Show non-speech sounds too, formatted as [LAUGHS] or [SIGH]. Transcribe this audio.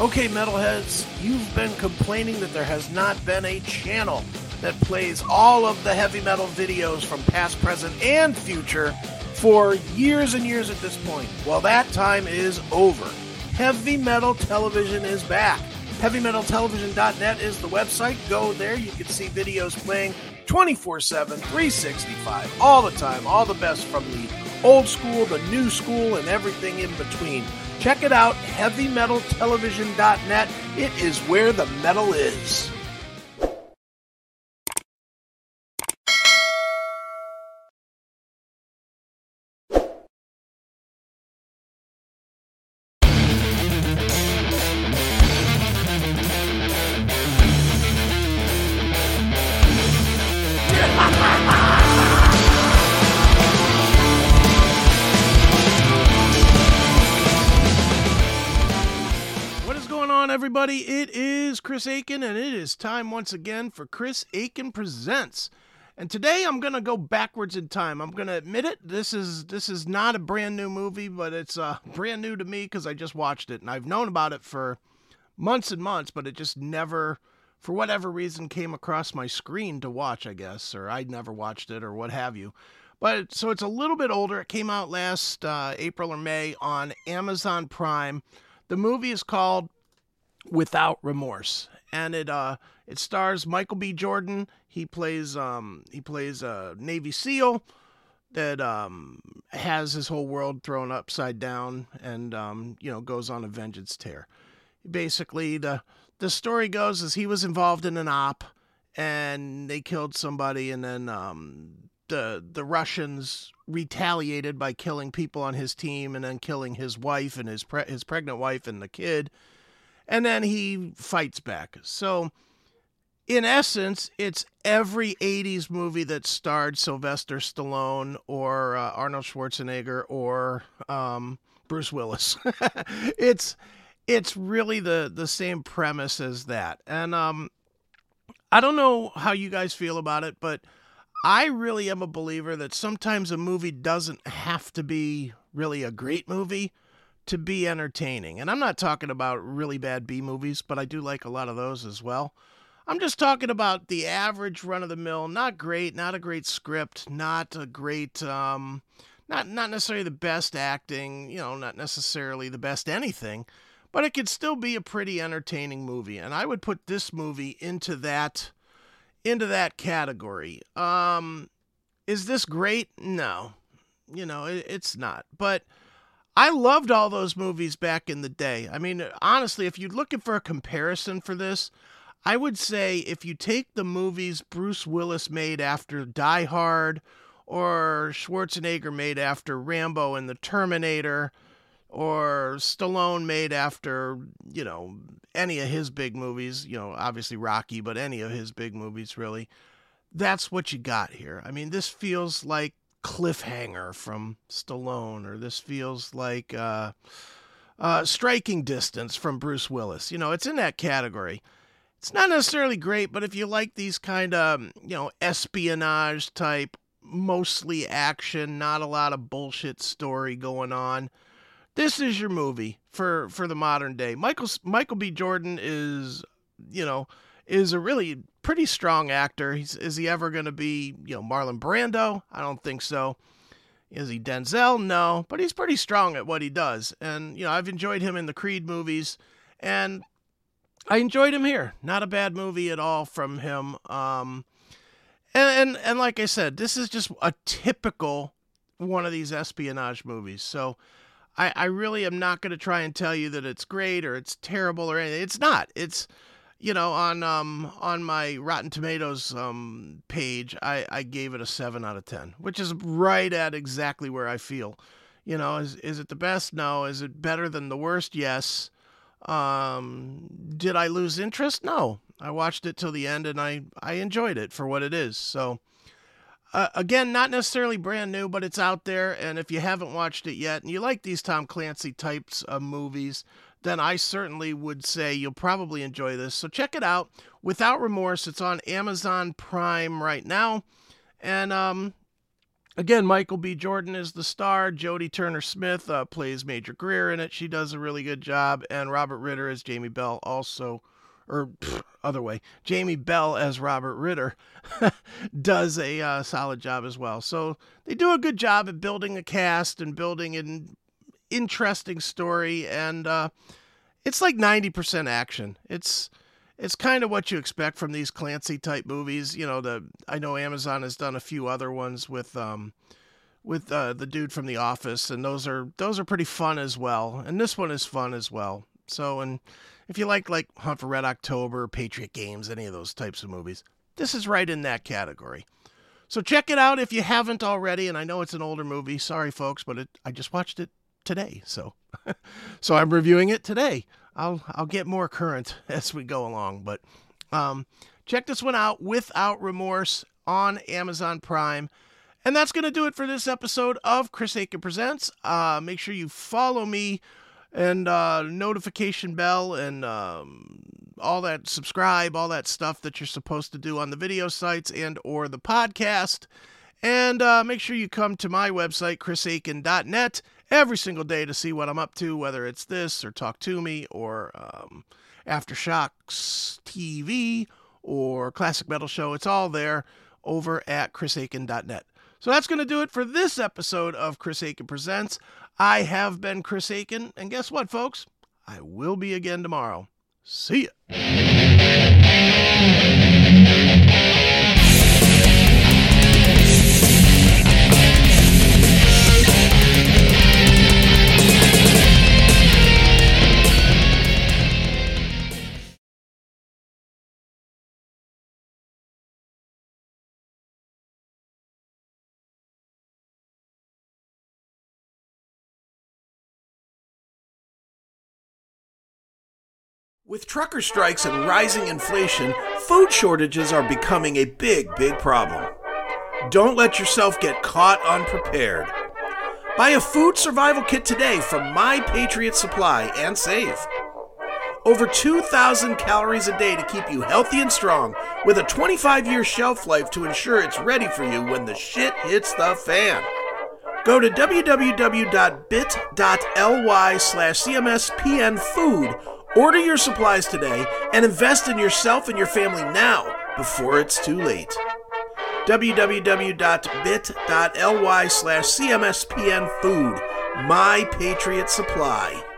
Okay, metalheads, you've been complaining that there has not been a channel that plays all of the heavy metal videos from past, present, and future for years and years at this point. Well, that time is over. Heavy Metal Television is back. HeavyMetalTelevision.net is the website. Go there. You can see videos playing 24 7, 365, all the time. All the best from the old school, the new school, and everything in between. Check it out, HeavyMetalTelevision.net. It is where the metal is. On, everybody? It is Chris Akin, and it is time once again for Chris Akin Presents. And today I'm gonna go backwards in time. I'm gonna admit it. This is this is not a brand new movie, but it's uh, [LAUGHS] brand new to me because I just watched it, and I've known about it for months and months, but it just never, for whatever reason, came across my screen to watch. I guess, or I'd never watched it, or what have you. But so it's a little bit older. It came out last uh, April or May on Amazon Prime. The movie is called Without Remorse, and it uh it stars Michael B. Jordan. He plays um he plays a Navy SEAL that um has his whole world thrown upside down and um you know goes on a vengeance tear. Basically, the the story goes is he was involved in an op and they killed somebody and then um the the Russians retaliated by killing people on his team and then killing his wife and his pre- his pregnant wife and the kid and then he fights back. So in essence, it's every 80s movie that starred Sylvester Stallone or uh, Arnold Schwarzenegger or um, Bruce Willis. [LAUGHS] it's it's really the the same premise as that. And um I don't know how you guys feel about it, but I really am a believer that sometimes a movie doesn't have to be really a great movie to be entertaining. And I'm not talking about really bad B movies, but I do like a lot of those as well. I'm just talking about the average run of the mill, not great, not a great script, not a great um not not necessarily the best acting, you know, not necessarily the best anything, but it could still be a pretty entertaining movie. And I would put this movie into that into that category. Um, is this great? No, you know it, it's not. But I loved all those movies back in the day. I mean, honestly, if you're looking for a comparison for this, I would say if you take the movies Bruce Willis made after Die Hard, or Schwarzenegger made after Rambo and the Terminator, or Stallone made after, you know, any of his big movies, you know, obviously Rocky, but any of his big movies, really. That's what you got here. I mean, this feels like Cliffhanger from Stallone, or this feels like uh, uh, Striking Distance from Bruce Willis. You know, it's in that category. It's not necessarily great, but if you like these kind of, you know, espionage type, mostly action, not a lot of bullshit story going on, this is your movie for for the modern day. Michael Michael B. Jordan is, you know, is a really pretty strong actor. He's, is he ever going to be, you know, Marlon Brando? I don't think so. Is he Denzel? No, but he's pretty strong at what he does. And you know, I've enjoyed him in the Creed movies, and I enjoyed him here. Not a bad movie at all from him. Um, and, and and like I said, this is just a typical one of these espionage movies. So I, I really am not going to try and tell you that it's great or it's terrible or anything. It's not. It's you know on um on my Rotten Tomatoes um page, I I gave it a seven out of ten, which is right at exactly where I feel. You know, is is it the best? No. Is it better than the worst? Yes. Um, did I lose interest? No. I watched it till the end and I I enjoyed it for what it is. So uh, again, not necessarily brand new, but it's out there. And if you haven't watched it yet and you like these Tom Clancy types of movies, then I certainly would say you'll probably enjoy this. So check it out. Without Remorse, it's on Amazon Prime right now. And um, Again, Michael B. Jordan is the star. Jodie Turner Smith uh, plays Major Greer in it. She does a really good job. And Robert Ritter as Jamie Bell also, or other way, Jamie Bell as Robert Ritter [LAUGHS] does a uh, solid job as well. So they do a good job at building a cast and building an interesting story. And uh, it's like 90% action. It's it's kind of what you expect from these Clancy type movies. You know, the I know Amazon has done a few other ones with um with uh, the dude from The Office, and those are those are pretty fun as well. And this one is fun as well. So, and if you like like Hunt for Red October, Patriot Games, any of those types of movies, this is right in that category. So check it out if you haven't already. And I know it's an older movie. Sorry, folks, but it, I just watched it today, so [LAUGHS] so I'm reviewing it today. I'll I'll get more current [LAUGHS] as we go along, but um, check this one out without remorse on Amazon Prime. And that's going to do it for this episode of Chris Akin Presents. Uh, make sure you follow me and uh, notification bell and um, all that subscribe, all that stuff that you're supposed to do on the video sites and or the podcast. And uh, make sure you come to my website, chrisakin.net, every single day to see what I'm up to, whether it's this or Talk to Me or um, Aftershocks TV or Classic Metal Show. It's all there over at chrisakin.net. So that's going to do it for this episode of Chris Akin Presents. I have been Chris Akin, and guess what, folks? I will be again tomorrow. See ya. With trucker strikes and rising inflation, food shortages are becoming a big, big problem. Don't let yourself get caught unprepared. Buy a food survival kit today from My Patriot Supply and save. Over 2,000 calories a day to keep you healthy and strong, with a 25 year shelf life to ensure it's ready for you when the shit hits the fan. Go to www.bit.ly slash cmspnfood Order your supplies today and invest in yourself and your family now before it's too late. www.bit.ly slash cmspnfood, my patriot supply.